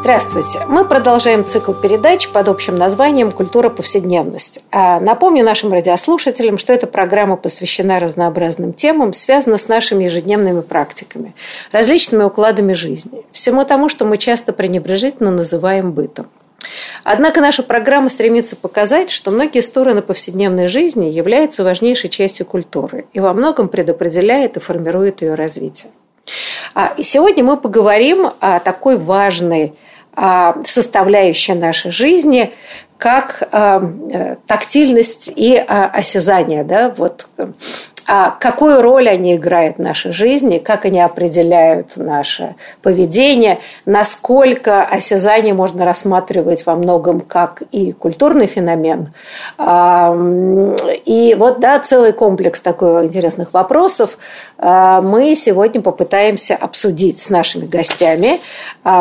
Здравствуйте. Мы продолжаем цикл передач под общим названием «Культура повседневности». А напомню нашим радиослушателям, что эта программа посвящена разнообразным темам, связана с нашими ежедневными практиками, различными укладами жизни, всему тому, что мы часто пренебрежительно называем бытом. Однако наша программа стремится показать, что многие стороны повседневной жизни являются важнейшей частью культуры и во многом предопределяет и формирует ее развитие. А, и сегодня мы поговорим о такой важной составляющая нашей жизни, как а, э, тактильность и а, осязание. Да? Вот а какую роль они играют в нашей жизни, как они определяют наше поведение, насколько осязание можно рассматривать во многом как и культурный феномен. И вот, да, целый комплекс такой интересных вопросов мы сегодня попытаемся обсудить с нашими гостями.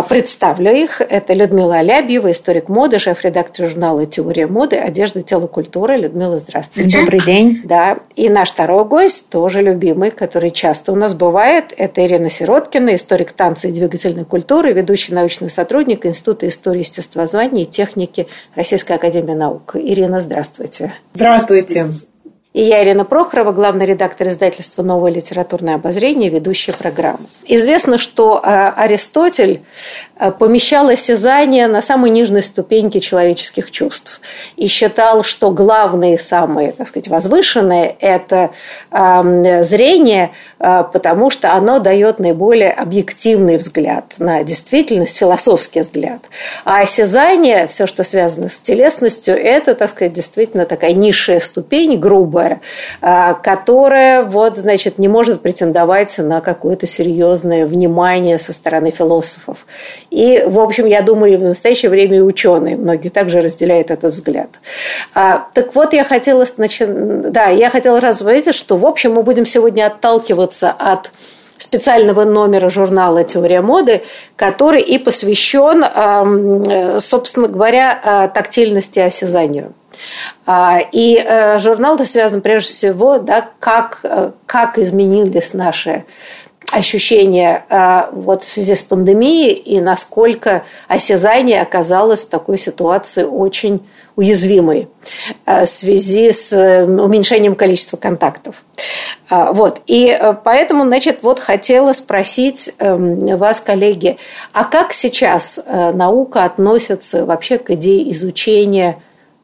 Представлю их. Это Людмила Алябьева, историк моды, шеф-редактор журнала «Теория моды. Одежда, тело, культура». Людмила, здравствуйте. Добрый день. Да. И наш второй гость гость, тоже любимый, который часто у нас бывает. Это Ирина Сироткина, историк танца и двигательной культуры, ведущий научный сотрудник Института истории естествознания и техники Российской академии наук. Ирина, здравствуйте. Здравствуйте. И я, Ирина Прохорова, главный редактор издательства «Новое литературное обозрение», ведущая программы. Известно, что э, Аристотель э, помещал осязание на самой нижней ступеньке человеческих чувств и считал, что главное и самое, так сказать, возвышенное – это эм, зрение, потому что оно дает наиболее объективный взгляд на действительность, философский взгляд. А осязание, все, что связано с телесностью, это, так сказать, действительно такая низшая ступень, грубая, новое, а, которое вот, значит, не может претендовать на какое-то серьезное внимание со стороны философов. И, в общем, я думаю, и в настоящее время и ученые, многие также разделяют этот взгляд. А, так вот, я хотела, значит, да, я хотела разговорить, что, в общем, мы будем сегодня отталкиваться от специального номера журнала «Теория моды», который и посвящен, э, собственно говоря, э, тактильности и осязанию. А, и э, журнал-то связан прежде всего, да, как, э, как изменились наши ощущения э, вот в связи с пандемией и насколько осязание оказалось в такой ситуации очень уязвимой в связи с уменьшением количества контактов. Вот. И поэтому, значит, вот хотела спросить эм, вас, коллеги, а как сейчас наука относится вообще к идее изучения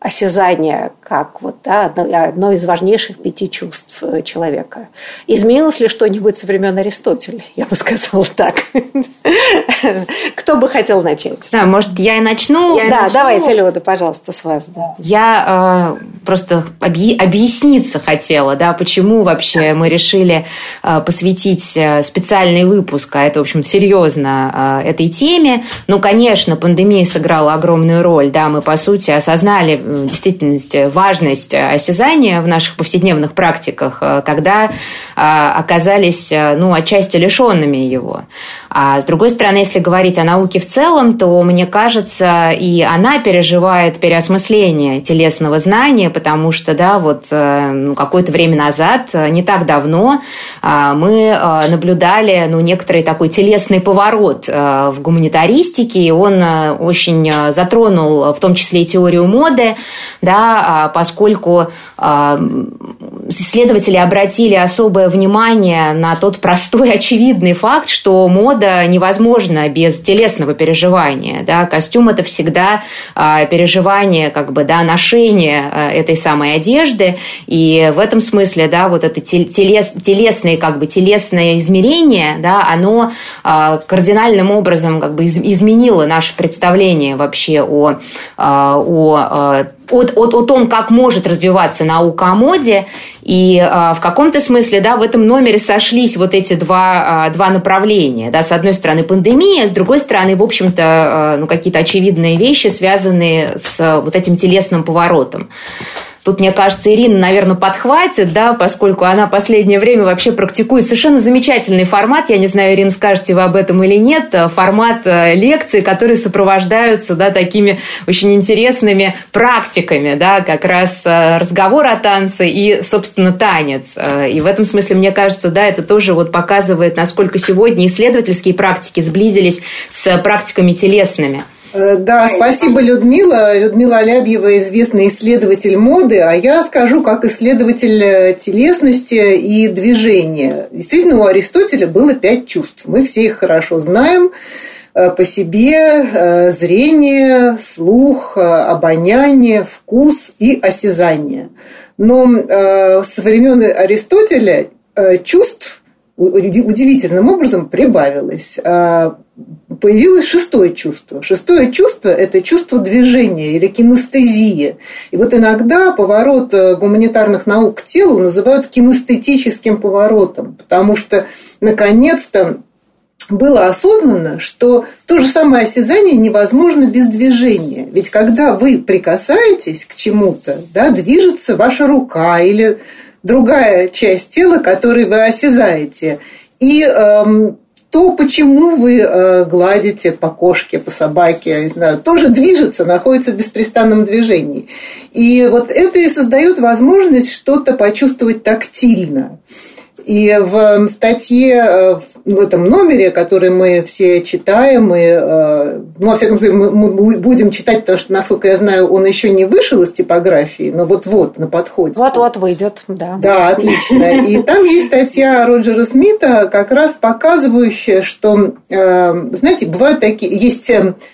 осязание как вот, да, одно, одно из важнейших пяти чувств э, человека. Изменилось ли что-нибудь со времен Аристотеля? Я бы сказала так. Кто бы хотел начать? Да, может, я и начну? Я да, начну. давайте, Люда, пожалуйста, с вас. Да. Я э, просто объ... объясниться хотела, да, почему вообще мы решили э, посвятить э, специальный выпуск, а это, в общем, серьезно, э, этой теме. Ну, конечно, пандемия сыграла огромную роль, да, мы, по сути, осознали действительности важность осязания в наших повседневных практиках, э, когда э, оказались, э, ну, отчасти лишенными его. А с другой стороны, если говорить о науке в целом, то, мне кажется, и она переживает переосмысление телесного знания, потому что, да, вот ну, какое-то время назад, не так давно, мы наблюдали, ну, некоторый такой телесный поворот в гуманитаристике, и он очень затронул в том числе и теорию моды, да, а, поскольку исследователи обратили особое внимание на тот простой очевидный факт, что мода невозможна без телесного переживания. Да? Костюм – это всегда а, переживание, как бы, да, ношение этой самой одежды, и в этом смысле да, вот это телес, телесное, как бы, телесное измерение, да, оно кардинальным образом как бы, изменило наше представление вообще о о, о, о том, как может развиваться наука о моде. И э, в каком-то смысле, да, в этом номере сошлись вот эти два, э, два направления. Да, с одной стороны пандемия, с другой стороны, в общем-то, э, ну, какие-то очевидные вещи, связанные с вот этим телесным поворотом. Тут, мне кажется, Ирина, наверное, подхватит, да, поскольку она последнее время вообще практикует совершенно замечательный формат. Я не знаю, Ирина, скажете вы об этом или нет. Формат э, лекций, которые сопровождаются, да, такими очень интересными практиками, да, как раз э, разговор о танце и, собственно, танец. Э, и в этом смысле, мне кажется, да, это тоже вот показывает, насколько сегодня исследовательские практики сблизились с практиками телесными. Э, да, спасибо, Людмила. Людмила Алябьева известный исследователь моды, а я скажу как исследователь э, телесности и движения. Действительно, у Аристотеля было пять чувств. Мы все их хорошо знаем э, по себе зрение, слух, обоняние, вкус и осязание. Но со времен Аристотеля чувств удивительным образом прибавилось. А, появилось шестое чувство. Шестое чувство – это чувство движения или кинестезия. И вот иногда поворот э, гуманитарных наук к телу называют кинестетическим поворотом, потому что наконец-то было осознано, что то же самое осязание невозможно без движения. Ведь когда вы прикасаетесь к чему-то, да, движется ваша рука или другая часть тела, которую вы осязаете. И эм, то, почему вы э, гладите по кошке, по собаке, я не знаю, тоже движется, находится в беспрестанном движении. И вот это и создает возможность что-то почувствовать тактильно. И в статье э, в этом номере, который мы все читаем, и, э, ну, во всяком случае, мы будем читать, потому что, насколько я знаю, он еще не вышел из типографии, но вот-вот на подходе. Вот-вот выйдет, да. Да, отлично. И там есть статья Роджера Смита, как раз показывающая, что, э, знаете, бывают такие, есть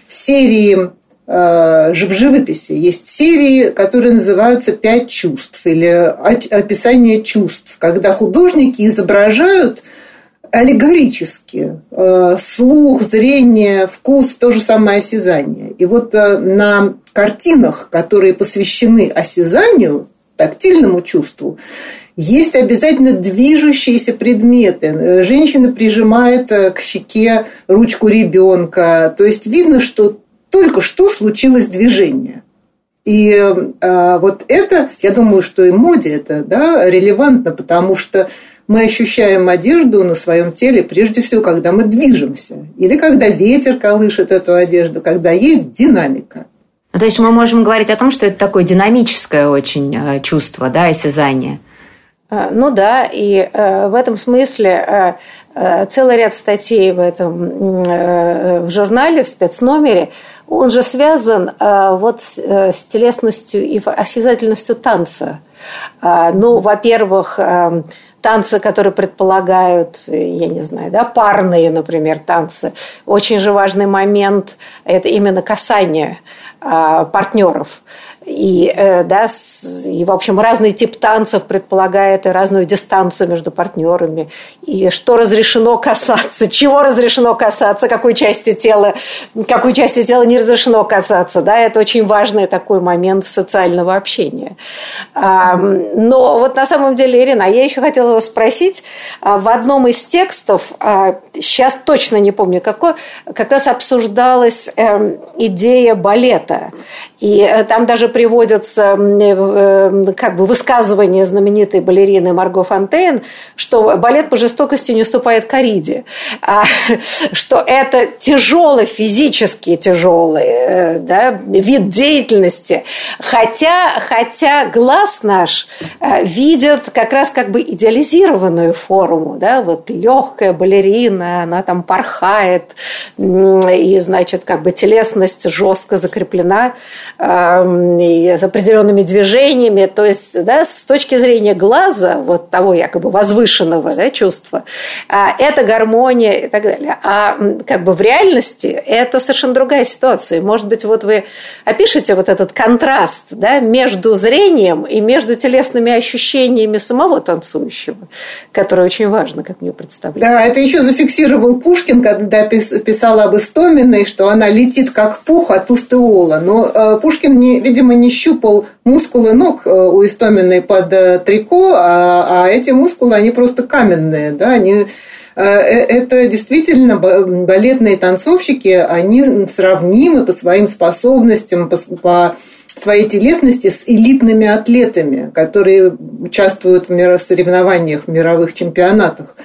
серии в живописи есть серии, которые называются «Пять чувств» или «Описание чувств», когда художники изображают аллегорически э, слух, зрение, вкус, то же самое осязание. И вот э, на картинах, которые посвящены осязанию, тактильному чувству, есть обязательно движущиеся предметы. Женщина прижимает э, к щеке ручку ребенка. То есть видно, что только что случилось движение. И э, вот это, я думаю, что и моде это да, релевантно, потому что мы ощущаем одежду на своем теле прежде всего, когда мы движемся. Или когда ветер колышет эту одежду, когда есть динамика. Ну, то есть мы можем говорить о том, что это такое динамическое очень э, чувство, да, осязание. Э, ну да, и э, в этом смысле целый ряд статей в этом в журнале, в спецномере, он же связан вот с телесностью и осязательностью танца. Ну, во-первых, танцы, которые предполагают, я не знаю, да, парные, например, танцы. Очень же важный момент – это именно касание а, партнеров. И, э, да, и, в общем, разный тип танцев предполагает и разную дистанцию между партнерами. И что разрешено касаться, чего разрешено касаться, какой части тела, какой части тела не разрешено касаться. Да, это очень важный такой момент социального общения. Но вот на самом деле, Ирина, я еще хотела вас спросить. А, в одном из текстов, сейчас а, точно не помню какой, как раз обсуждалась эм, идея балета. И э, там даже приводятся э, как бы высказывания знаменитой балерины Марго Фонтейн, что балет по жестокости не уступает кориде, а, что это тяжелый, физически тяжелый э, да, вид деятельности, хотя, хотя глаз наш видит как раз как бы идеализированную форму, да, вот легкая балерина, она там порхает, и, значит, как бы телесность жестко закреплена и с определенными движениями. То есть, да, с точки зрения глаза, вот того якобы возвышенного да, чувства, а, это гармония и так далее. А как бы в реальности это совершенно другая ситуация. Может быть, вот вы опишите вот этот контраст да, между зрением и между телесными ощущениями самого танцующего. которое очень важно, как мне представляется. Да, это еще зафиксировал Пушкин, когда писал об Истоминой, что она летит как пух от устеола. Но э, Пушкин, не, видимо, не щупал мускулы ног э, у Истоминой под э, трико, а, а эти мускулы, они просто каменные, да, они это действительно балетные танцовщики, они сравнимы по своим способностям, по, по своей телесности с элитными атлетами, которые участвуют в соревнованиях, в мировых чемпионатах.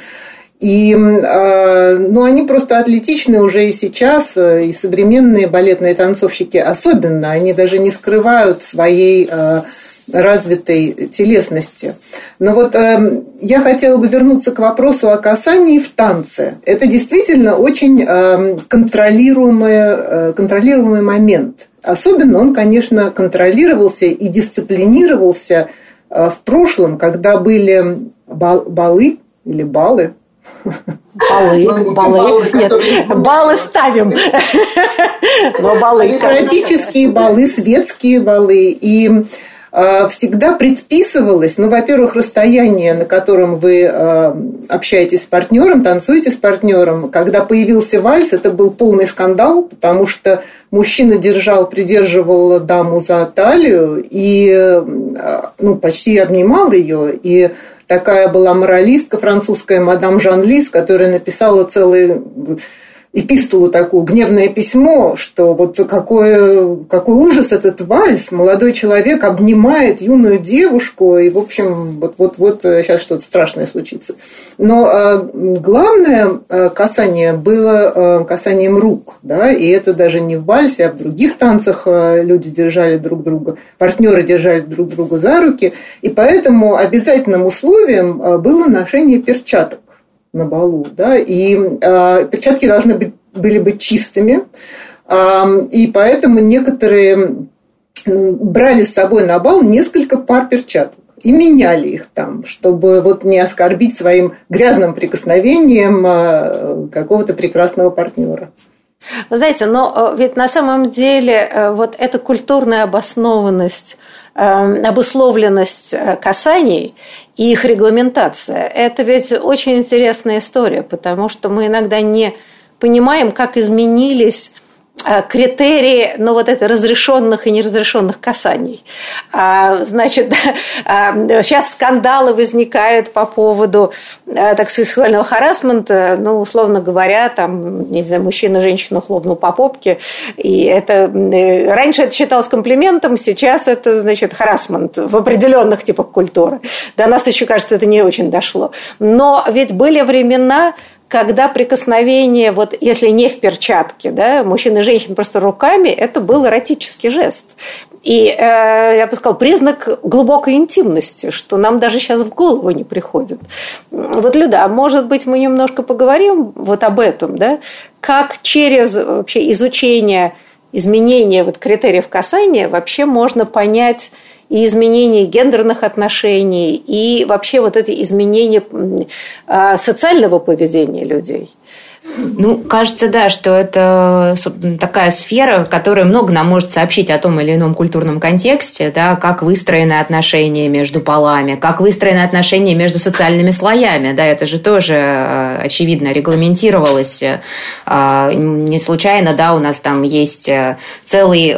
И а, ну, они просто атлетичны уже и сейчас, и современные балетные танцовщики особенно, они даже не скрывают своей а, развитой телесности. Но вот э, я хотела бы вернуться к вопросу о касании в танце. Это действительно очень э, контролируемый, э, контролируемый момент. Особенно он, конечно, контролировался и дисциплинировался э, в прошлом, когда были бал, балы или баллы. Баллы, баллы, нет, баллы ставим, но баллы. Демократические баллы, светские баллы. И Э, всегда предписывалось, ну, во-первых, расстояние, на котором вы э, общаетесь с партнером, танцуете с партнером. Когда появился вальс, это был полный скандал, потому что мужчина держал, придерживал даму за талию и э, ну, почти обнимал ее. И такая была моралистка французская, мадам Жан Лис, которая написала целый эпистулу такую, гневное письмо, что вот какой, какой ужас этот вальс, молодой человек обнимает юную девушку, и, в общем, вот-вот-вот сейчас что-то страшное случится. Но э, главное э, касание было э, касанием рук, да, и это даже не в вальсе, а в других танцах люди держали друг друга, партнеры держали друг друга за руки, и поэтому обязательным условием было ношение перчаток на балу, да, и э, перчатки должны быть, были быть чистыми, э, и поэтому некоторые брали с собой на бал несколько пар перчаток и меняли их там, чтобы вот не оскорбить своим грязным прикосновением э, какого-то прекрасного партнера. Знаете, но ведь на самом деле вот эта культурная обоснованность обусловленность э, касаний и их регламентация. Это ведь очень интересная история, потому что мы иногда не понимаем, как изменились критерии, ну, вот это разрешенных и неразрешенных касаний. А, значит, сейчас скандалы возникают по поводу э, так, сексуального харасмента, ну, условно говоря, там, не знаю, мужчина женщину хлопнул по попке, и это э, раньше это считалось комплиментом, сейчас это, значит, харасмент в определенных типах культуры. До нас еще, кажется, это не очень дошло. Но ведь были времена, когда прикосновение, вот если не в перчатке, да, мужчин и женщин просто руками, это был эротический жест. И э, я бы сказала, признак глубокой интимности, что нам даже сейчас в голову не приходит. Вот, Люда, а может быть, мы немножко поговорим вот об этом, да? Как через вообще изучение изменения вот критериев касания вообще можно понять и изменение гендерных отношений, и вообще вот это изменение а, социального поведения людей. Ну, кажется, да, что это такая сфера, которая много нам может сообщить о том или ином культурном контексте, да, как выстроены отношения между полами, как выстроены отношения между социальными слоями, да, это же тоже, э, очевидно, регламентировалось. Э, не случайно, да, у нас там есть э, целый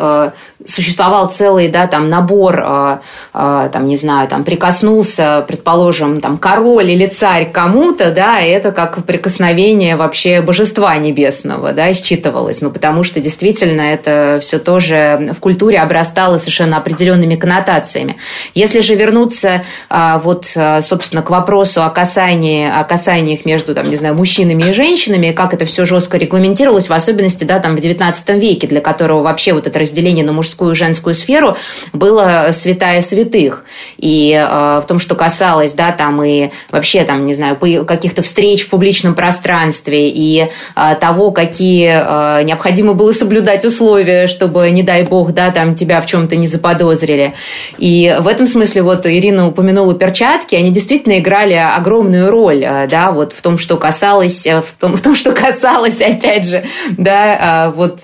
существовал целый, да, там набор, э, э, там, не знаю, там прикоснулся, предположим, там король или царь кому-то, да, и это как прикосновение вообще божества небесного, да, считывалось, ну, потому что действительно это все тоже в культуре обрастало совершенно определенными коннотациями. Если же вернуться э, вот, собственно, к вопросу о касании, о касаниях между, там, не знаю, мужчинами и женщинами, как это все жестко регламентировалось, в особенности, да, там, в XIX веке, для которого вообще вот это разделение на мужскую и женскую сферу было святая святых. И э, в том, что касалось, да, там и вообще, там, не знаю, каких-то встреч в публичном пространстве и э, того, какие э, необходимо было соблюдать условия, чтобы, не дай бог, да, там тебя в чем-то не заподозрили. И в этом смысле вот Ирина упомянула перчатки, они действительно играли огромную роль, э, да, вот в том, что касалось, в том, в том что касалось, опять же, да, вот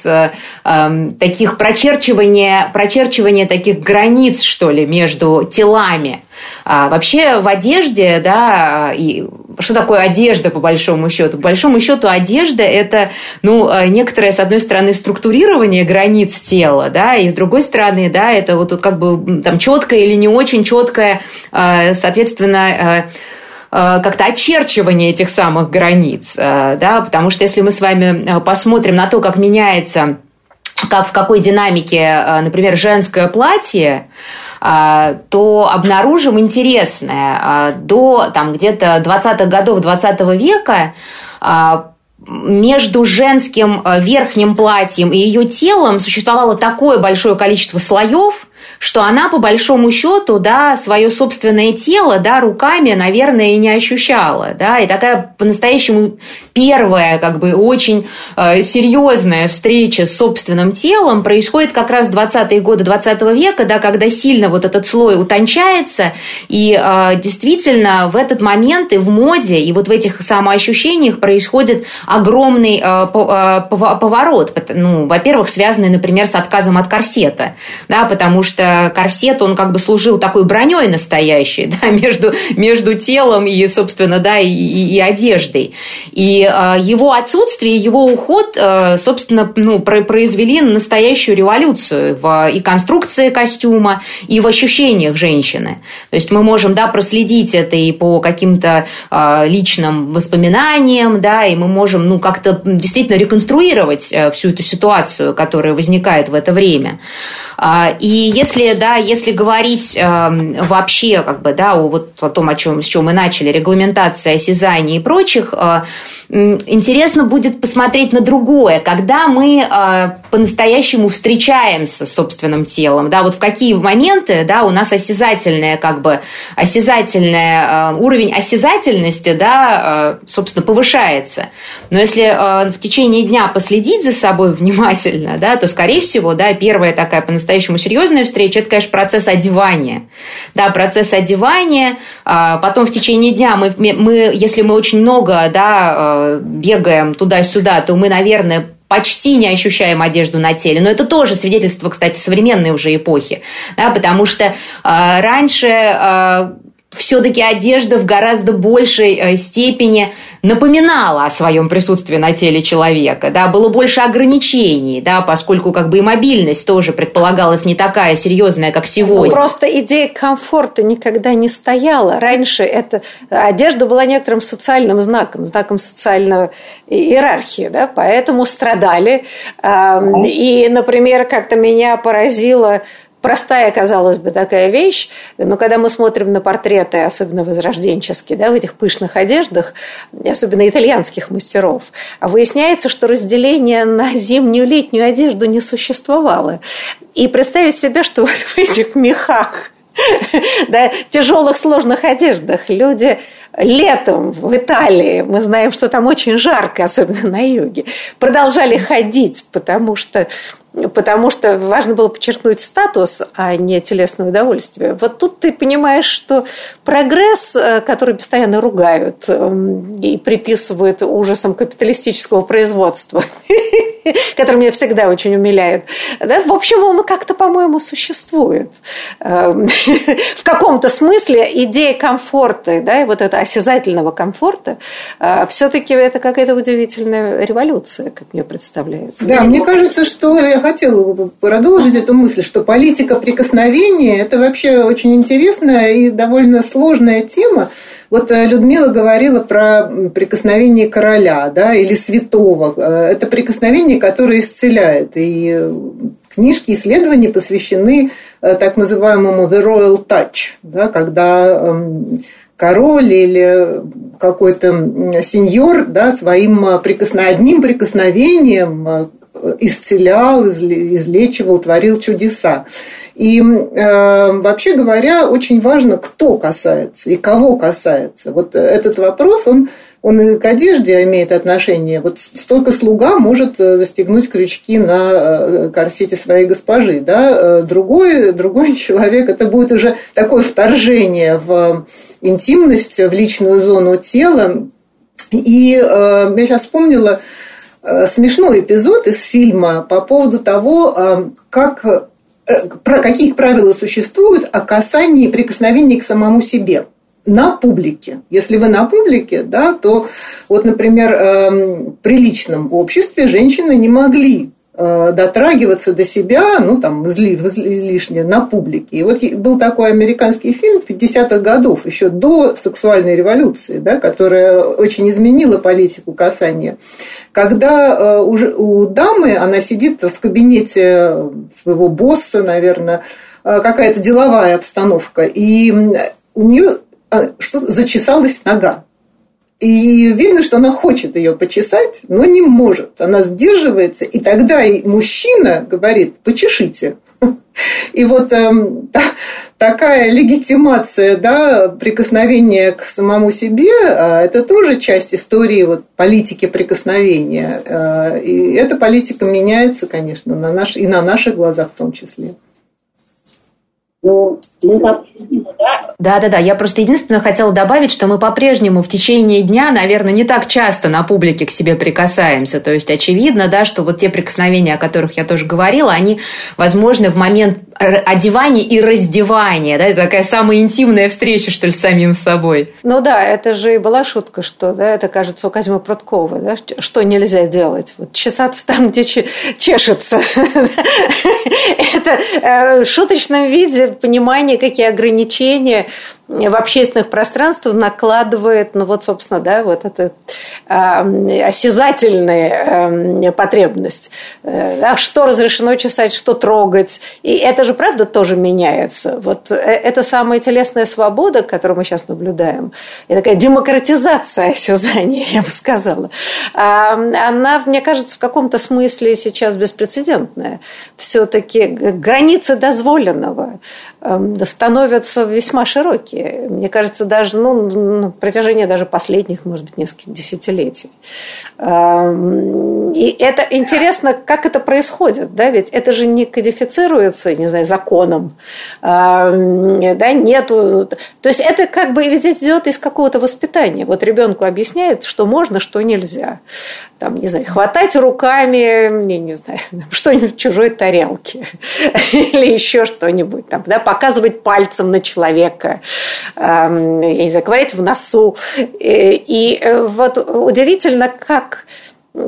таких прочерчиваний прочерчивание, прочерчивание таких границ, что ли, между телами. А вообще в одежде, да, и что такое одежда по большому счету? По большому счету одежда – это, ну, некоторое, с одной стороны, структурирование границ тела, да, и с другой стороны, да, это вот как бы там четкое или не очень четкое, соответственно, как-то очерчивание этих самых границ, да, потому что если мы с вами посмотрим на то, как меняется как в какой динамике, э, например, женское платье, э, то обнаружим интересное. Э, до там, где-то 20-х годов 20 века между женским верхним платьем и ее телом существовало такое большое количество слоев, что она по большому счету, да, свое собственное тело, да, руками, наверное, и не ощущала, да, и такая по-настоящему первая, как бы, очень э, серьезная встреча с собственным телом происходит как раз в 20-е годы 20 века, да, когда сильно вот этот слой утончается, и э, действительно в этот момент и в моде, и вот в этих самоощущениях происходит огромный э, поворот, ну, во-первых, связанный, например, с отказом от корсета, да, потому что что корсет, он как бы служил такой броней настоящей, да, между, между телом и, собственно, да, и, и, и одеждой. И э, его отсутствие, его уход, э, собственно, ну, произвели настоящую революцию в и конструкции костюма, и в ощущениях женщины. То есть мы можем, да, проследить это и по каким-то э, личным воспоминаниям, да, и мы можем, ну, как-то действительно реконструировать э, всю эту ситуацию, которая возникает в это время. А, и если, да, если говорить эм, вообще, как бы, да, о, вот о том, о чем, с чего мы начали, регламентация осязания и прочих, э, интересно будет посмотреть на другое, когда мы э, по-настоящему встречаемся с собственным телом, да, вот в какие моменты, да, у нас осязательная, как бы, осязательная, э, уровень осязательности, да, э, собственно, повышается. Но если в течение дня последить за собой внимательно, да, то, скорее всего, да, первая такая по-настоящему серьезная встреча, это, конечно, процесс одевания, да, процесс одевания, потом в течение дня мы, мы если мы очень много, да, бегаем туда-сюда, то мы, наверное, почти не ощущаем одежду на теле. Но это тоже свидетельство, кстати, современной уже эпохи. Да, потому что э, раньше э, все-таки одежда в гораздо большей э, степени напоминала о своем присутствии на теле человека, да, было больше ограничений, да, поскольку как бы и мобильность тоже предполагалась не такая серьезная, как сегодня. Ну, просто идея комфорта никогда не стояла. Раньше это одежда была некоторым социальным знаком, знаком социальной иерархии, да, поэтому страдали. И, например, как-то меня поразило простая, казалось бы, такая вещь, но когда мы смотрим на портреты, особенно возрожденческие, да, в этих пышных одеждах, особенно итальянских мастеров, выясняется, что разделение на зимнюю и летнюю одежду не существовало. И представить себе, что вот в этих мехах, да, тяжелых сложных одеждах люди летом в Италии, мы знаем, что там очень жарко, особенно на юге, продолжали ходить, потому что потому что важно было подчеркнуть статус, а не телесное удовольствие. Вот тут ты понимаешь, что прогресс, э, который постоянно ругают эм, и приписывают ужасам капиталистического производства, который меня всегда очень умиляет, в общем, он как-то, по-моему, существует. Эм, в каком-то смысле идея комфорта, да, и вот этого осязательного комфорта, э, все-таки это какая-то удивительная революция, как мне представляется. Да, мне кажется, что хотела бы продолжить эту мысль, что политика прикосновения – это вообще очень интересная и довольно сложная тема. Вот э, Людмила говорила про прикосновение короля да, или святого. Э, это прикосновение, которое исцеляет. И книжки исследований посвящены э, так называемому the royal touch, да, когда эм, король или какой-то сеньор да, своим прикосно... одним прикосновением исцелял, излечивал, творил чудеса. И э, вообще говоря, очень важно, кто касается и кого касается. Вот этот вопрос, он, он и к одежде имеет отношение. Вот столько слуга может э, застегнуть крючки на э, корсете своей госпожи. Да? Э, другой, другой человек, это будет уже такое вторжение в интимность, в личную зону тела. И э, я сейчас вспомнила, смешной эпизод из фильма по поводу того, э, как э, про каких правила существуют о касании прикосновении к самому себе на публике. Если вы на публике, да, то вот, например, в приличном обществе женщины не могли Э, дотрагиваться до себя, ну, там, излишне на публике. И вот был такой американский фильм 50-х годов, еще до сексуальной революции, да, которая очень изменила политику касания. Когда э, уже у дамы, она сидит в кабинете своего босса, наверное, э, какая-то деловая обстановка, и у нее что зачесалась нога. И видно, что она хочет ее почесать, но не может. Она сдерживается, и тогда и мужчина говорит, почешите. И вот э, та, такая легитимация, да, прикосновения к самому себе, э, это тоже часть истории вот, политики прикосновения. Э, и эта политика меняется, конечно, на наш, и на наших глазах в том числе. Ну, мы по-прежнему, да? Да, да, да. Я просто единственное хотела добавить, что мы по-прежнему в течение дня, наверное, не так часто на публике к себе прикасаемся. То есть очевидно, да, что вот те прикосновения, о которых я тоже говорила, они возможны в момент одевания и раздевания. Да? Это такая самая интимная встреча, что ли, с самим собой. Ну да, это же и была шутка, что да, это кажется у Казьмы Прудкова, да, что нельзя делать. Вот чесаться там, где чешется. Это э, в шуточном виде понимание, какие ограничения в общественных пространствах накладывает, ну вот, собственно, да, вот эта э, осязательная э, потребность. Э, что разрешено чесать, что трогать. И это же, правда, тоже меняется. Вот э, это самая телесная свобода, которую мы сейчас наблюдаем, и такая демократизация осязания, я бы сказала, э, она, мне кажется, в каком-то смысле сейчас беспрецедентная. Все-таки границы дозволенного э, становятся весьма широкие мне кажется, даже ну, на протяжении даже последних, может быть, нескольких десятилетий. И это интересно, как это происходит, да, ведь это же не кодифицируется, не знаю, законом, да, нету, то есть это как бы ведь идет из какого-то воспитания. Вот ребенку объясняют, что можно, что нельзя. Там, не знаю, хватать руками, не, не знаю, что-нибудь в чужой тарелке или еще что-нибудь, там, да, показывать пальцем на человека, я не знаю, говорить в носу. И э, вот удивительно, как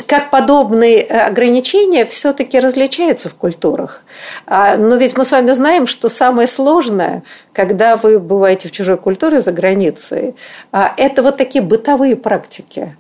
как подобные ограничения все-таки различаются в культурах. А, но ведь мы с вами знаем, что самое сложное, когда вы бываете в чужой культуре за границей, а, это вот такие бытовые практики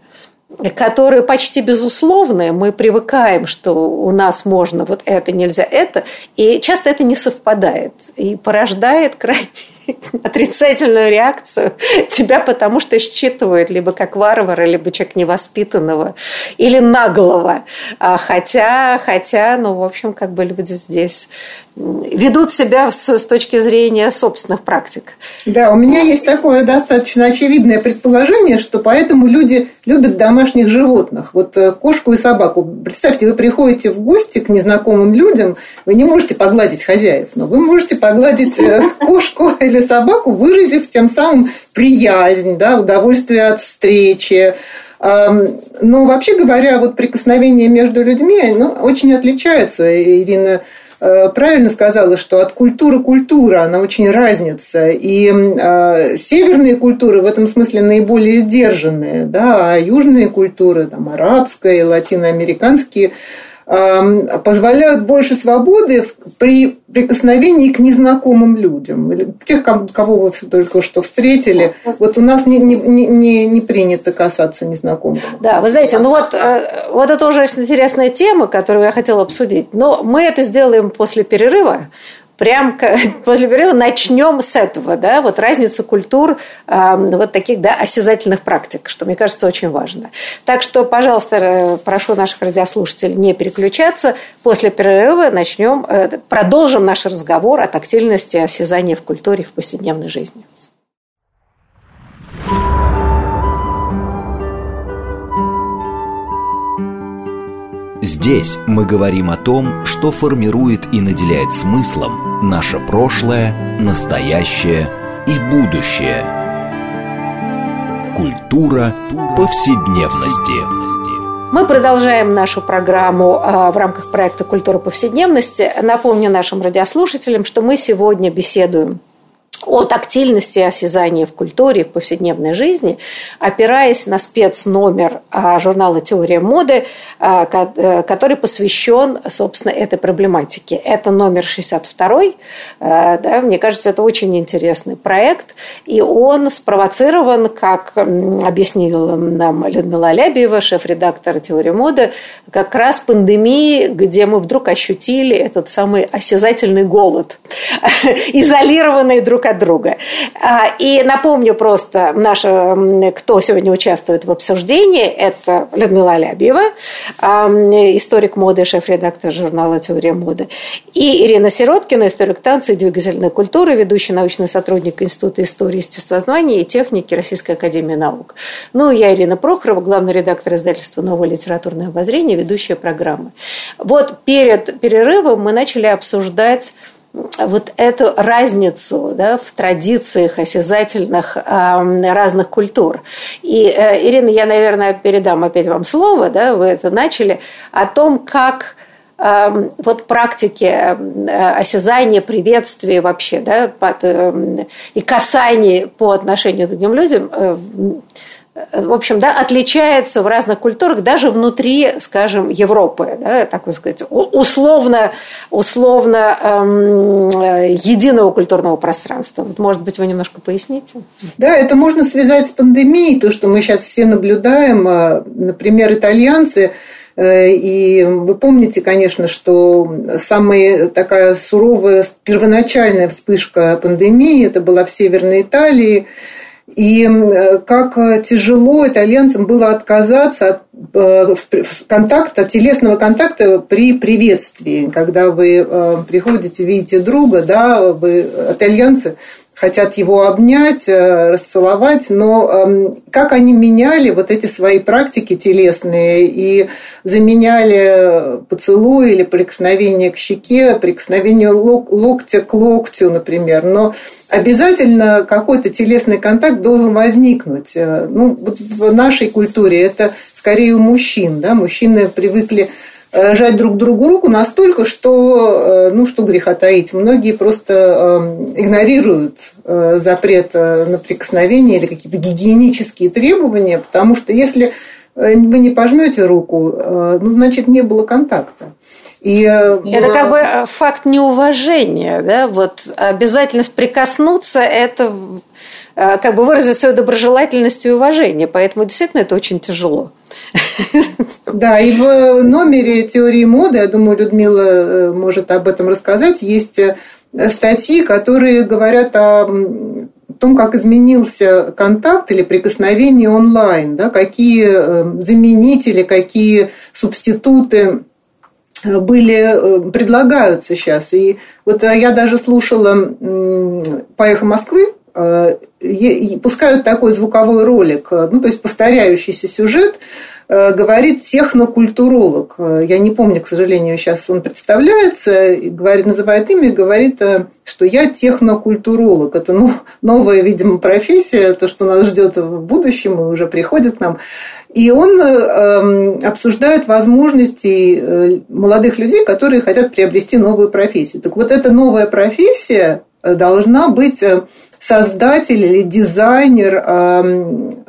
которые почти безусловные, мы привыкаем, что у нас можно вот это, нельзя это, и часто это не совпадает и порождает крайне отрицательную реакцию тебя, потому что считывают либо как варвара, либо человек невоспитанного или наглого. А хотя, хотя, ну, в общем, как бы люди здесь ведут себя с, с точки зрения собственных практик. Да, у меня есть такое достаточно очевидное предположение, что поэтому люди любят домашних животных. Вот э, кошку и собаку. Представьте, вы приходите в гости к незнакомым людям, вы не можете погладить хозяев, но вы можете погладить э, кошку или собаку, выразив тем самым приязнь, да, удовольствие от встречи. Но вообще говоря, вот прикосновение между людьми ну, очень отличается. Ирина э, правильно сказала, что от культуры культура, она очень разнится. И э, северные культуры в этом смысле наиболее сдержанные, да, а южные культуры, там, арабская, латиноамериканские, позволяют больше свободы при прикосновении к незнакомым людям, или тех, кого вы только что встретили. Вот у нас не, не, не, не принято касаться незнакомых. Да, вы знаете, ну вот, э, вот это уже очень интересная тема, которую я хотела обсудить. Но мы это сделаем после перерыва прям после перерыва начнем с этого, да, вот разница культур э, вот таких, да, осязательных практик, что мне кажется очень важно. Так что, пожалуйста, прошу наших радиослушателей не переключаться. После перерыва начнем, э, продолжим наш разговор о тактильности осязания в культуре в повседневной жизни. Здесь мы говорим о том, что формирует и наделяет смыслом наше прошлое, настоящее и будущее. Культура повседневности. Мы продолжаем нашу программу а, в рамках проекта «Культура повседневности». Напомню нашим радиослушателям, что мы сегодня беседуем о тактильности и осязании в культуре, в повседневной жизни, опираясь на спецномер а, журнала «Теория моды», а, э, который посвящен, собственно, этой проблематике. Это номер 62. А, да, мне кажется, это очень интересный проект, и он спровоцирован, как объяснила нам Людмила Алябьева, шеф-редактор «Теории моды», как раз пандемии, где мы вдруг ощутили этот самый осязательный голод, изолированный друг от от друга. А, и напомню просто, наша, кто сегодня участвует в обсуждении, это Людмила Алябьева, а, историк моды, шеф-редактор журнала «Теория моды», и Ирина Сироткина, историк танца и двигательной культуры, ведущий научный сотрудник Института истории, естествознания и техники Российской академии наук. Ну, я Ирина Прохорова, главный редактор издательства «Новое литературное обозрение», ведущая программы. Вот перед перерывом мы начали обсуждать вот эту разницу да, в традициях осязательных э, разных культур. И, э, Ирина, я, наверное, передам опять вам слово, да, вы это начали, о том, как э, вот практики э, осязания, приветствия вообще, да, под, э, и касаний по отношению к другим людям э, в общем, да, отличается в разных культурах, даже внутри, скажем, Европы, да, так сказать, условно, условно эм, единого культурного пространства. Вот, может быть, вы немножко поясните? Да, это можно связать с пандемией, то, что мы сейчас все наблюдаем. Э, например, итальянцы э, и вы помните, конечно, что самая такая суровая первоначальная вспышка пандемии это была в Северной Италии. И как тяжело итальянцам было отказаться от э, контакта, телесного контакта при приветствии, когда вы э, приходите, видите друга, да, вы итальянцы хотят его обнять, э, расцеловать, но эм, как они меняли вот эти свои практики телесные и заменяли поцелуй или прикосновение к щеке, прикосновение локтя к локтю, например. Но обязательно какой-то телесный контакт должен возникнуть. Э, ну, вот в нашей культуре это скорее у мужчин. Да? Мужчины привыкли жать друг другу руку настолько, что, э, ну, что греха таить, многие просто эм, игнорируют э, запрет на прикосновение или какие-то гигиенические требования, потому что если вы не пожмете руку, ну, значит, не было контакта. И, это как бы факт неуважения, да, вот обязательность прикоснуться – это как бы выразить свою доброжелательность и уважение, поэтому действительно это очень тяжело. Да, и в номере теории моды, я думаю, Людмила э, может об этом рассказать, есть э, статьи, которые говорят о том, как изменился контакт или прикосновение онлайн, да, какие э, заменители, какие субституты были, предлагаются сейчас. И вот я даже слушала «Поехал Москвы», пускают такой звуковой ролик, ну, то есть повторяющийся сюжет, Э, говорит технокультуролог. Э, я не помню, к сожалению, сейчас он представляется, говорит, называет имя и говорит, э, что я технокультуролог. Это ну, новая, видимо, профессия, то, что нас ждет в будущем и уже приходит к нам. И он э, обсуждает возможности молодых людей, которые хотят приобрести новую профессию. Так вот, эта новая профессия должна быть создатель или дизайнер эм,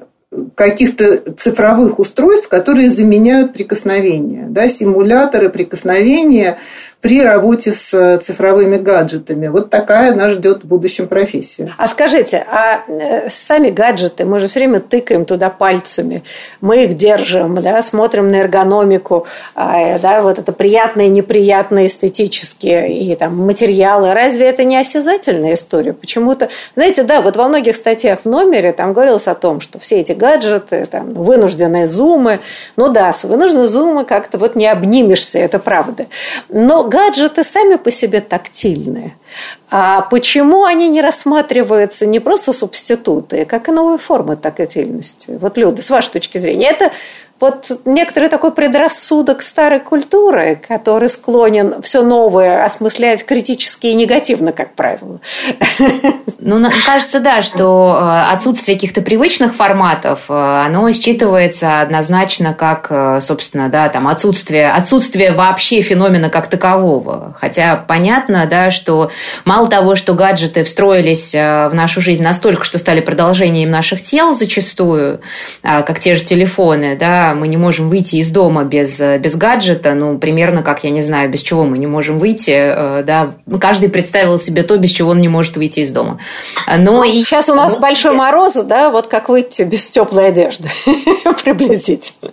каких-то цифровых устройств, которые заменяют прикосновения, да, симуляторы прикосновения при работе с цифровыми гаджетами. Вот такая нас ждет в будущем профессия. А скажите, а э, сами гаджеты, мы же все время тыкаем туда пальцами, мы их держим, да, смотрим на эргономику, а, да, вот это приятные, неприятные эстетические и там материалы. Разве это не осязательная история? Почему-то, знаете, да, вот во многих статьях в номере там говорилось о том, что все эти гаджеты, там, вынужденные зумы, ну да, с вынужденные зумы как-то вот не обнимешься, это правда. Но гаджеты сами по себе тактильные. А почему они не рассматриваются не просто субституты, как и новые формы тактильности? Вот, Люда, с вашей точки зрения, это вот некоторый такой предрассудок старой культуры, который склонен все новое осмыслять критически и негативно, как правило. Ну, кажется, да, что э, отсутствие каких-то привычных форматов, э, оно считывается однозначно как, э, собственно, да, там отсутствие, отсутствие вообще феномена как такового. Хотя понятно, да, что мало того, что гаджеты встроились в нашу жизнь настолько, что стали продолжением наших тел зачастую, как те же телефоны, да, мы не можем выйти из дома без, без гаджета, ну, примерно как, я не знаю, без чего мы не можем выйти, э, да, каждый представил себе то, без чего он не может выйти из дома. Но и... Сейчас у нас большой мороз, да, вот как выйти без теплой одежды, приблизительно.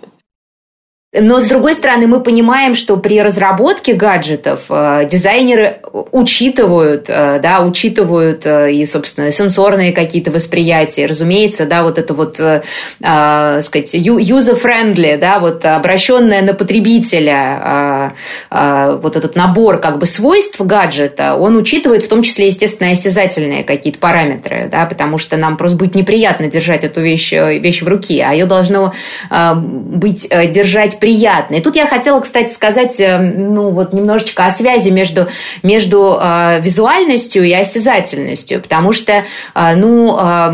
Но, с другой стороны, мы понимаем, что при разработке гаджетов э, дизайнеры учитывают, э, да, учитывают э, и, собственно, сенсорные какие-то восприятия. Разумеется, да, вот это вот, э, сказать, user-friendly, да, вот обращенное на потребителя, э, э, вот этот набор как бы свойств гаджета, он учитывает в том числе, естественно, осязательные какие-то параметры, да, потому что нам просто будет неприятно держать эту вещь, вещь в руке, а ее должно быть, держать приятно. И тут я хотела, кстати, сказать, э, ну, вот немножечко о связи между, между э, визуальностью и осязательностью, потому что, э, ну, э,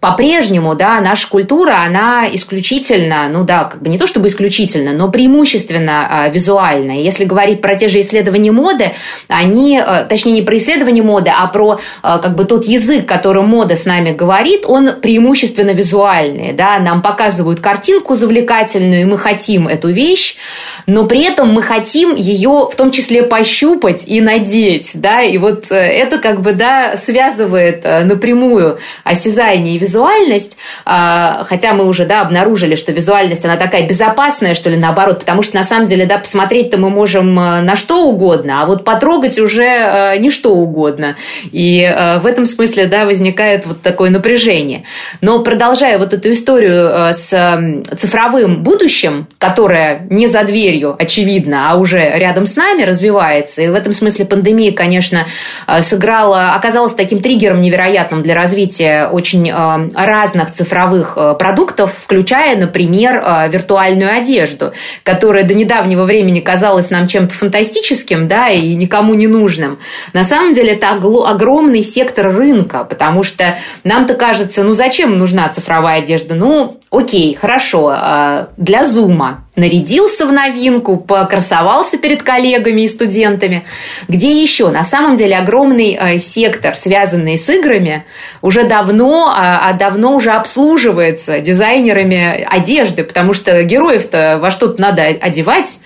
по-прежнему, да, наша культура, она исключительно, ну да, как бы не то чтобы исключительно, но преимущественно э, визуальная. Если говорить про те же исследования моды, они, э, точнее, не про исследования моды, а про э, как бы тот язык, которым мода с нами говорит, он преимущественно визуальный, да, нам показывают картинку завлекательную, и мы хотим эту вещь, но при этом мы хотим ее в том числе пощупать и надеть, да, и вот э, это как бы, да, связывает э, напрямую осязание и визуальность, а, хотя мы уже, да, обнаружили, что визуальность, она такая безопасная, что ли, наоборот, потому что на самом деле, да, посмотреть-то мы можем э, на что угодно, а вот потрогать уже не что угодно, и в этом смысле, да, возникает вот такое напряжение. Но продолжая вот эту историю с цифровым будущим, которое которая не за дверью, очевидно, а уже рядом с нами развивается. И в этом смысле пандемия, конечно, э, сыграла, оказалась таким триггером невероятным для развития очень э, разных цифровых э, продуктов, включая, например, виртуальную одежду, которая до недавнего времени казалась нам чем-то фантастическим, да, и никому не нужным. На самом деле это огромный сектор рынка, потому что нам-то кажется, ну зачем нужна цифровая одежда? Ну, окей, хорошо, для зума, нарядился в новинку, покрасовался перед коллегами и студентами. Где еще? На самом деле огромный э, сектор, связанный с играми, уже давно, а, а давно уже обслуживается дизайнерами одежды, потому что героев-то во что-то надо одевать.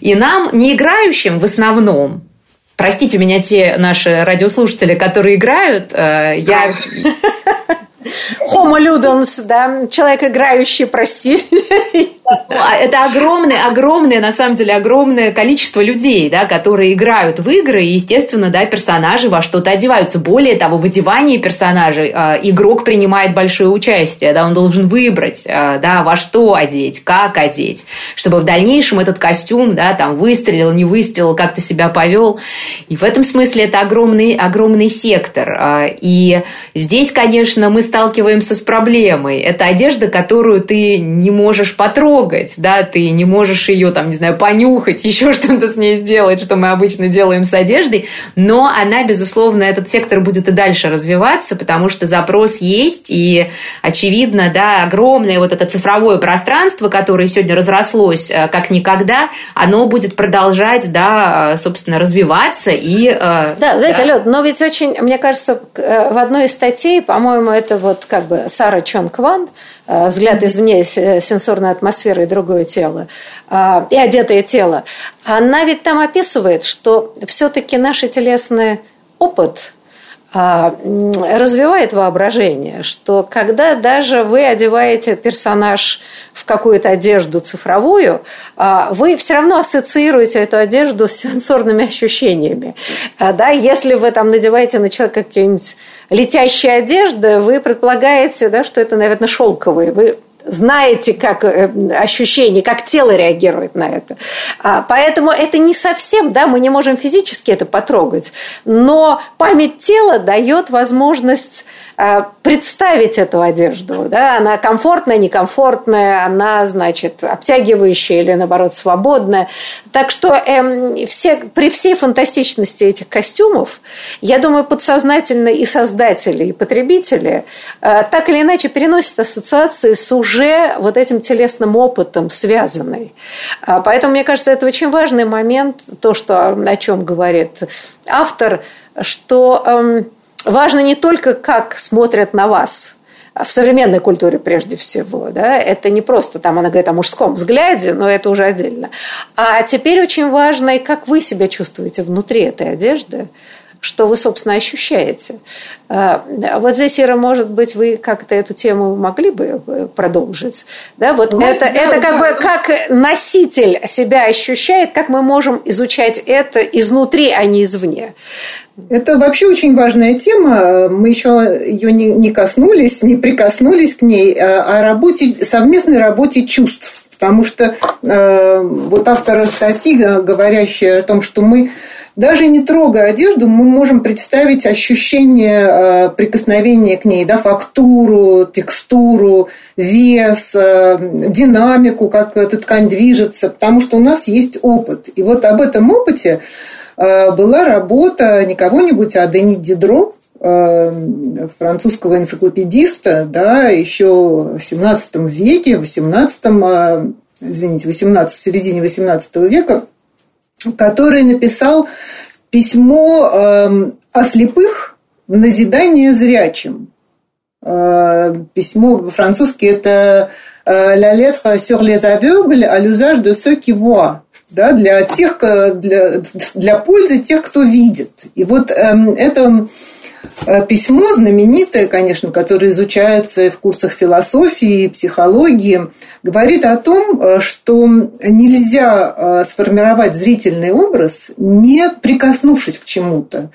И нам, не играющим в основном, Простите меня те наши радиослушатели, которые играют. Э, я Homo ludens, да, человек играющий, прости. А это огромное, огромное, на самом деле, огромное количество людей, да, которые играют в игры, и, естественно, да, персонажи во что-то одеваются. Более того, в одевании персонажей э, игрок принимает большое участие, да, он должен выбрать, э, да, во что одеть, как одеть, чтобы в дальнейшем этот костюм, да, там, выстрелил, не выстрелил, как-то себя повел. И в этом смысле это огромный, огромный сектор. Э, и здесь, конечно, мы сталкиваемся с проблемой. Это одежда, которую ты не можешь потрогать, да, ты не можешь ее, там, не знаю, понюхать, еще что-то с ней сделать, что мы обычно делаем с одеждой, но она, безусловно, этот сектор будет и дальше развиваться, потому что запрос есть, и, очевидно, да, огромное вот это цифровое пространство, которое сегодня разрослось э, как никогда, оно будет продолжать, да, собственно, развиваться и... Э, да, знаете, да. Лёд, но ведь очень, мне кажется, э, в одной из статей, по-моему, это вот как бы Сара Чон Кван, э, взгляд извне, э, сенсорная атмосфера и другое тело, э, и одетое тело, она ведь там описывает, что все-таки наш телесный опыт а, развивает воображение, что когда даже вы одеваете персонаж в какую-то одежду цифровую, а, вы все равно ассоциируете эту одежду с сенсорными ощущениями. А, да, если вы там надеваете на человека какие-нибудь летящие одежды, вы предполагаете, да, что это, наверное, шелковые. Вы знаете, как э, ощущение, как тело реагирует на это. А, поэтому это не совсем, да, мы не можем физически это потрогать, но память тела дает возможность а, представить эту одежду. Да? Она комфортная, некомфортная, она, значит, обтягивающая или, наоборот, свободная. Так что эм, все, при всей фантастичности этих костюмов, я думаю, подсознательно и создатели, и потребители э, так или иначе переносят ассоциации с уже вот этим телесным опытом связанной. А, поэтому, мне кажется, это очень важный момент, то, что, о чем говорит автор, что... Эм, важно не только, как смотрят на вас, в современной культуре прежде всего. Да? Это не просто там она говорит о мужском взгляде, но это уже отдельно. А теперь очень важно, и как вы себя чувствуете внутри этой одежды, что вы, собственно, ощущаете. А, вот здесь, Ира, может быть, вы как-то эту тему могли бы э, продолжить? Да, вот ну, это, да, это как да. бы как носитель себя ощущает, как мы можем изучать это изнутри, а не извне. Это вообще очень важная тема. Мы еще ее не, не коснулись, не прикоснулись к ней, а о работе, совместной работе чувств. Потому что э, вот автор статьи, говорящая о том, что мы даже не трогая одежду, мы можем представить ощущение э, прикосновения к ней, да, фактуру, текстуру, вес, э, динамику, как эта ткань движется, потому что у нас есть опыт. И вот об этом опыте э, была работа не кого-нибудь, а Дени Дидро, французского энциклопедиста, да, еще в 17 веке, в 18, извините, 18, в середине 18 века, который написал письмо эм, о слепых назидание зрячим. Э, письмо по-французски это э, «La lettre sur les aveugles à l'usage de ceux qui voient» да, для тех, для, для пользы тех, кто видит. И вот эм, это письмо знаменитое, конечно, которое изучается в курсах философии и психологии, говорит о том, э, что нельзя э, сформировать зрительный образ, не прикоснувшись к чему-то.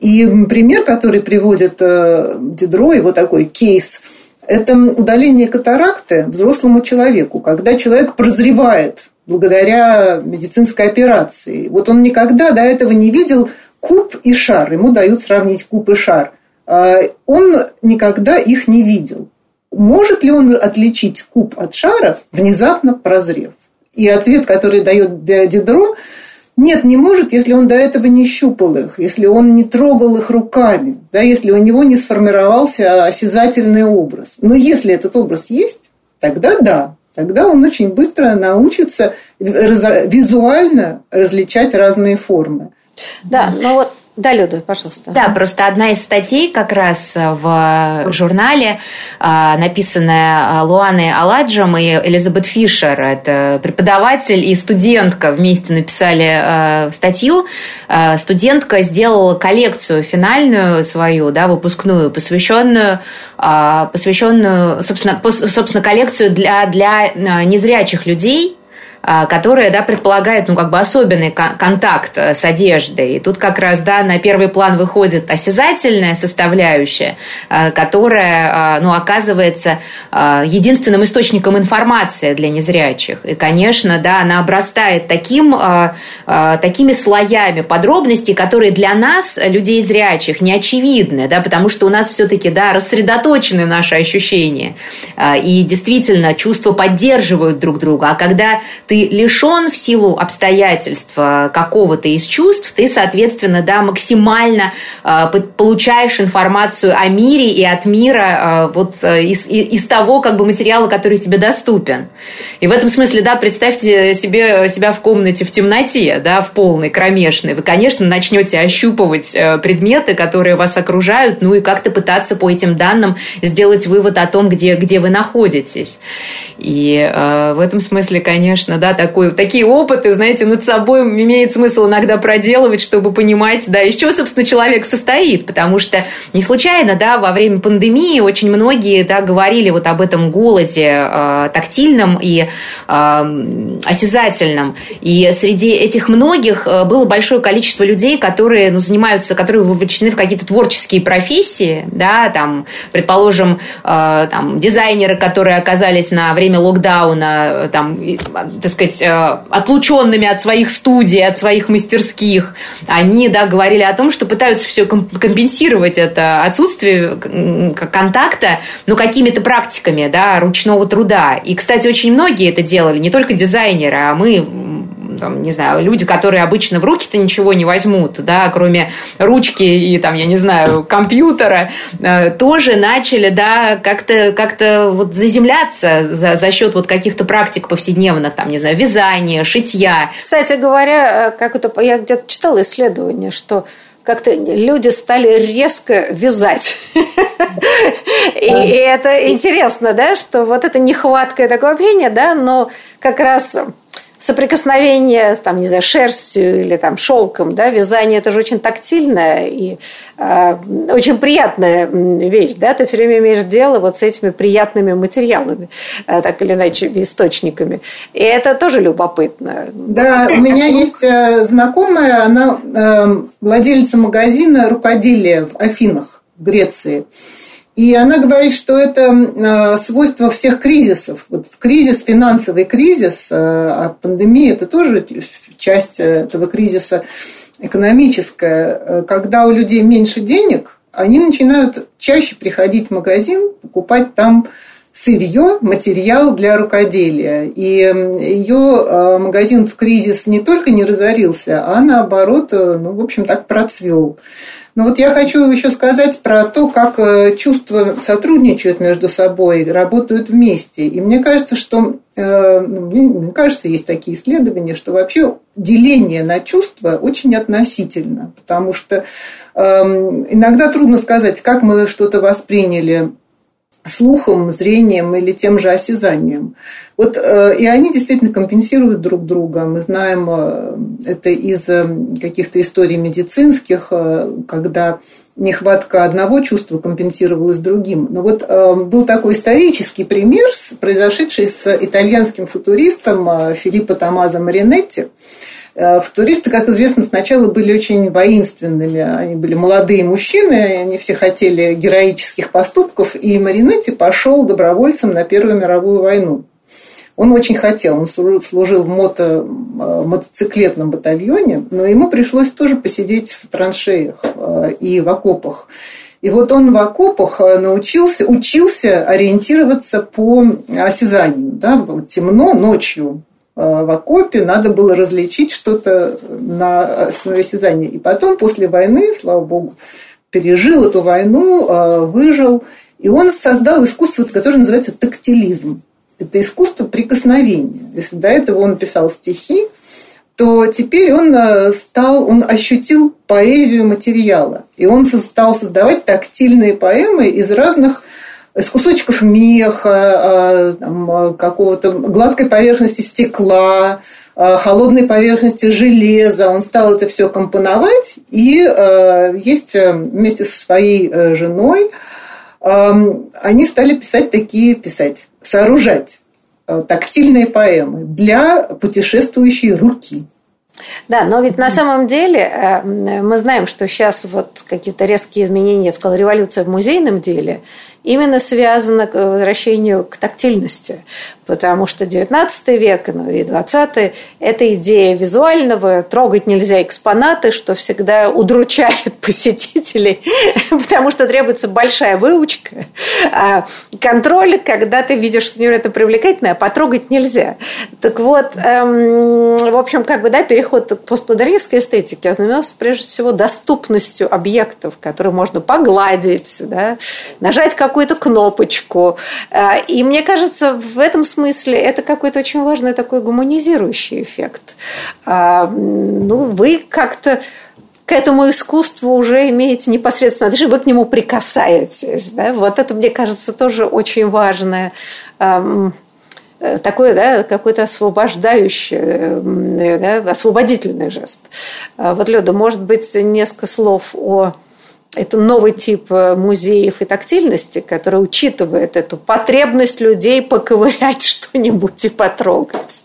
И пример, который приводит Дидро, его такой кейс, это удаление катаракты взрослому человеку, когда человек прозревает благодаря медицинской операции. Вот он никогда до этого не видел куб и шар. Ему дают сравнить куб и шар. А, он никогда их не видел. Может ли он отличить куб от шара, внезапно прозрев? И ответ, который дает Дидро, нет, не может, если он до этого не щупал их, если он не трогал их руками, да, если у него не сформировался осязательный образ. Но если этот образ есть, тогда да, тогда он очень быстро научится визуально различать разные формы. Да, ну вот да, Люда, пожалуйста. Да, просто одна из статей как раз в журнале, а, написанная Луаной Аладжем и Элизабет Фишер, это преподаватель и студентка вместе написали статью. Студентка сделала коллекцию финальную свою, да, выпускную, посвященную, посвященную собственно, собственно коллекцию для, для незрячих людей, которая да, предполагает ну, как бы особенный контакт э, с одеждой. И тут как раз да, на первый план выходит осязательная составляющая, э, которая э, ну, оказывается единственным источником информации для незрячих. И, конечно, да, она обрастает таким, такими слоями подробностей, которые для нас, людей зрячих, не очевидны, да, потому что у нас все-таки да, рассредоточены наши ощущения. И действительно чувства поддерживают друг друга. А когда ты лишен в силу обстоятельств э, какого-то из чувств, ты, соответственно, да, максимально э, получаешь информацию о мире и от мира э, вот из, из того как бы материала, который тебе доступен. И в этом смысле, да, представьте себе себя в комнате в темноте, да, в полной, кромешной. Вы, конечно, начнете ощупывать предметы, которые вас окружают, ну и как-то пытаться по этим данным сделать вывод о том, где, где вы находитесь. И э, в этом смысле, конечно, да, да, такой, такие опыты, знаете, над собой имеет смысл иногда проделывать, чтобы понимать, да, из чего, собственно, человек состоит, потому что не случайно, да, во время пандемии очень многие, да, говорили вот об этом голоде э, тактильном и э, осязательном, и среди этих многих э, было большое количество людей, которые, ну, занимаются, которые вовлечены в какие-то творческие профессии, да, там, предположим, э, там, дизайнеры, которые оказались на время локдауна, там, так сказать, э, отлученными от своих студий, от своих мастерских, они, да, говорили о том, что пытаются все компенсировать это отсутствие контакта, ну, какими-то практиками, да, ручного труда. И, кстати, очень многие это делали, не только дизайнеры, а мы там, не знаю, люди, которые обычно в руки-то ничего не возьмут, да, кроме ручки и, там, я не знаю, компьютера, э, тоже начали, да, как-то как вот заземляться за, за счет вот каких-то практик повседневных, там, не знаю, вязания, шитья. Кстати говоря, э, как это, я где-то читала исследование, что как-то люди стали резко вязать. И это интересно, да, что вот это нехватка такого общения, да, но как раз соприкосновение там, не знаю, шерстью или там, шелком, да, вязание это же очень тактильная и э, очень приятная вещь, да, ты все время имеешь дело вот с этими приятными материалами, э, так или иначе, источниками. И это тоже любопытно. Да, у меня есть э, знакомая, она э, владелица магазина рукоделия в Афинах, в Греции. И она говорит, что это э, свойство всех кризисов. Вот в кризис, финансовый кризис, э, а пандемия – это тоже часть этого кризиса экономическая. Э, когда у людей меньше денег, они начинают чаще приходить в магазин, покупать там сырье, материал для рукоделия. И ее магазин в кризис не только не разорился, а наоборот, ну, в общем, так процвел. Но вот я хочу еще сказать про то, как э, чувства сотрудничают между собой, работают вместе. И мне кажется, что э, ну, мне кажется, есть такие исследования, что вообще деление на чувства очень относительно, потому что эм, иногда трудно сказать, как мы что-то восприняли слухом, зрением или тем же осязанием. Вот, э, и они действительно компенсируют друг друга. Мы знаем э, это из э, каких-то историй медицинских, когда нехватка одного чувства компенсировалась другим. Но вот был такой исторический пример, произошедший с итальянским футуристом Филиппо Томазо Маринетти, футуристы, как известно, сначала были очень воинственными. Они были молодые мужчины, они все хотели героических поступков, и Маринетти пошел добровольцем на Первую мировую войну. Он очень хотел, он служил в мото, э, мотоциклетном батальоне, но ему пришлось тоже посидеть в траншеях э, и в окопах. И вот он в окопах научился, учился ориентироваться по осязанию. Да? Темно ночью, Э, в окопе, надо было различить что-то на основе осязания. И потом, после войны, слава богу, пережил эту войну, э, выжил. И он создал искусство, которое называется тактилизм. Это искусство прикосновения. Если до этого он писал стихи, то теперь он э, стал, он ощутил поэзию материала. И он стал создавать тактильные поэмы из разных из кусочков меха, а, а, какого-то гладкой поверхности стекла, а, холодной поверхности железа. Он стал это все компоновать и есть э, вместе со своей э, женой они стали писать такие, писать, сооружать э, тактильные поэмы для путешествующей руки. Да, но ведь на самом деле мы знаем, что сейчас вот какие-то резкие изменения, я бы сказала, революция в музейном деле, именно связано к возвращению к тактильности потому что 19 век ну и 20 это идея визуального, трогать нельзя экспонаты, что всегда удручает посетителей, потому что требуется большая выучка, а контроль, когда ты видишь, что невероятно привлекательное, а потрогать нельзя. Так вот, эм, в общем, как бы, да, переход к постмодернистской эстетике ознаменовался прежде всего доступностью объектов, которые можно погладить, да, нажать какую-то кнопочку. Э, и мне кажется, в этом смысле это какой-то очень важный такой гуманизирующий эффект. А, ну, вы как-то к этому искусству уже имеете непосредственно отношение, вы к нему прикасаетесь. Да? Вот это, мне кажется, тоже очень важное такой, да, какой-то освобождающий, да, освободительный жест. Вот, Люда, может быть, несколько слов о это новый тип э, музеев и тактильности, который учитывает эту потребность людей поковырять что-нибудь и потрогать.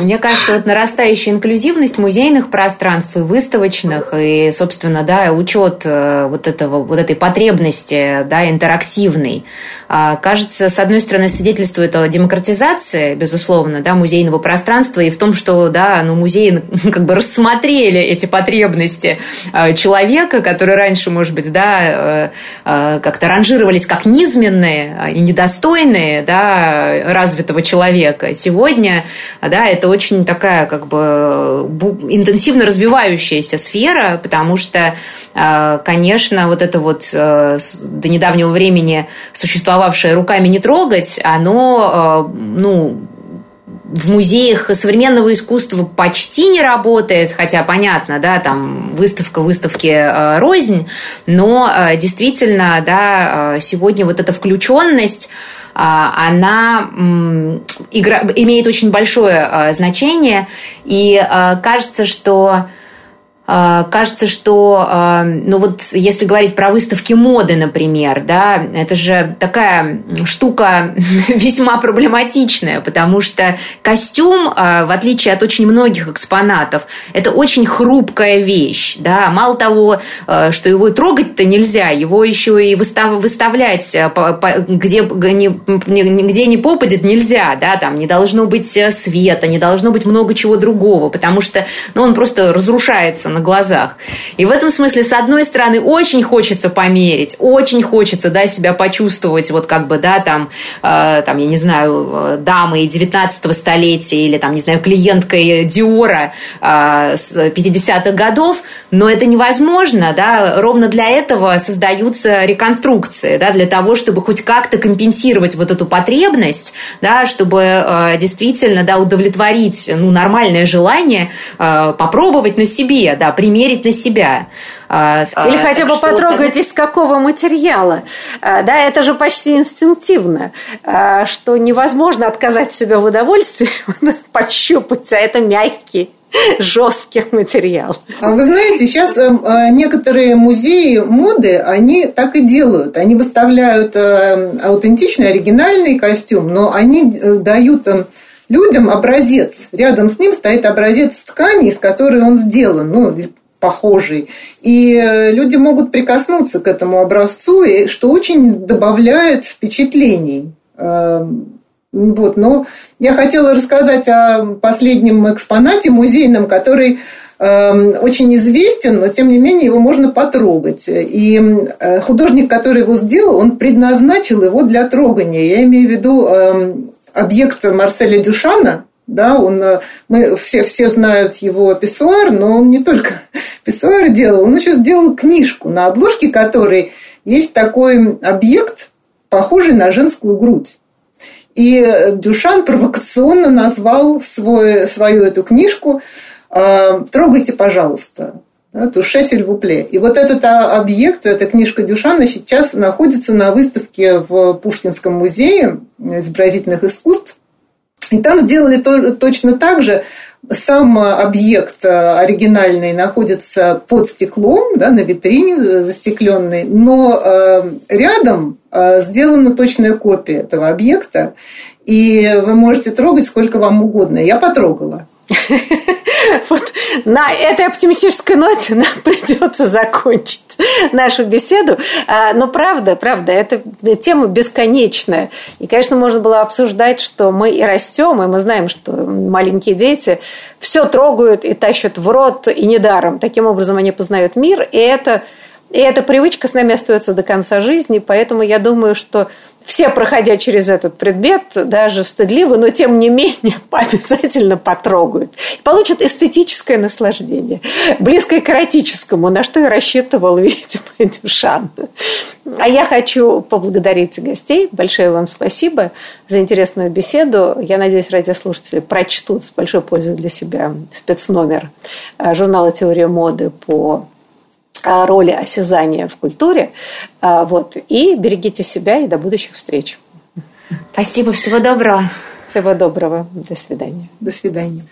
Мне кажется, вот нарастающая инклюзивность музейных пространств и выставочных, и, собственно, да, учет э, вот, этого, вот этой потребности да, интерактивной, а, кажется, с одной стороны, свидетельствует о демократизации, безусловно, да, музейного пространства и в том, что да, ну, музеи как бы рассмотрели эти потребности э, человека, которые раньше, может быть, да, э, как-то ранжировались как низменные и недостойные да, развитого человека. Сегодня да, это очень такая как бы интенсивно развивающаяся сфера, потому что, э, конечно, вот это вот э, до недавнего времени существовавшее руками не трогать, оно, э, ну, в музеях современного искусства почти не работает, хотя понятно, да, там выставка выставки э, рознь, но э, действительно, да, сегодня вот эта включенность она имеет очень большое значение, и кажется, что кажется, что, а, ну вот, если говорить про выставки моды, например, да, это же такая штука весьма проблематичная, потому что костюм, а, в отличие от очень многих экспонатов, это очень хрупкая вещь, да, мало того, что его трогать-то нельзя, его еще и выставлять где, где не попадет нельзя, да, там не должно быть э, света, не должно быть много чего другого, потому что, ну, он просто разрушается на глазах. И в этом смысле, с одной стороны, очень хочется померить, очень хочется, да, себя почувствовать, вот как бы, да, там, э, там, я не знаю, э, дамой 19 столетия или, там, не знаю, клиенткой Диора э, с 50-х годов, но это невозможно, да, ровно для этого создаются реконструкции, да, для того, чтобы хоть как-то компенсировать вот эту потребность, да, чтобы э, действительно, да, удовлетворить, ну, нормальное желание э, попробовать на себе, да, примерить на себя. А, а, Или хотя бы потрогать, из какого материала. А, да, это же почти инстинктивно, что невозможно отказать себе в удовольствии пощупать, а это мягкий жесткий материал. А вы знаете, сейчас э, э, некоторые музеи моды, они так и делают. Они выставляют э, аутентичный, оригинальный костюм, но они дают людям образец. Рядом с ним стоит образец ткани, из которой он сделан, ну, похожий. И э, люди могут прикоснуться к этому образцу, что очень добавляет впечатлений. Эм, вот, но я хотела рассказать о последнем экспонате музейном, который эм, очень известен, но тем не менее его можно потрогать. И э, художник, который его сделал, он предназначил его для трогания. Я имею в виду эм, объект Марселя Дюшана, да, он, э, мы все, все знают его писсуар, но он не только писсуар делал, он еще сделал книжку, на обложке которой есть такой объект, похожий на женскую грудь. И Дюшан провокационно назвал свой, свою эту книжку э, «Трогайте, пожалуйста». Туше Сильвупле. И вот этот а, объект, эта книжка Дюшана сейчас находится на выставке в Пушкинском музее изобразительных искусств. И там сделали то, точно так же. Сам объект а, оригинальный находится под стеклом, да, на витрине застекленной, но э, рядом э, сделана точная копия этого объекта, и вы можете трогать сколько вам угодно. Я потрогала. Вот на этой оптимистической ноте нам придется закончить нашу беседу. А, но правда, правда, эта тема бесконечная. И, конечно, можно было обсуждать, что мы и растем, и мы знаем, что маленькие дети все трогают и тащат в рот, и недаром. Таким образом они познают мир, и это, и эта привычка с нами остается до конца жизни. Поэтому я думаю, что все, проходя через этот предмет, даже стыдливо, но тем не менее обязательно потрогают. Получат эстетическое наслаждение, близкое к эротическому, на что и рассчитывал, видимо, Дюшан. А я хочу поблагодарить гостей. Большое вам спасибо за интересную беседу. Я надеюсь, радиослушатели прочтут с большой пользой для себя спецномер журнала «Теория моды» по роли осязания в культуре. А, вот. И берегите себя и до будущих встреч. Спасибо, всего доброго. Всего доброго. До свидания. До свидания.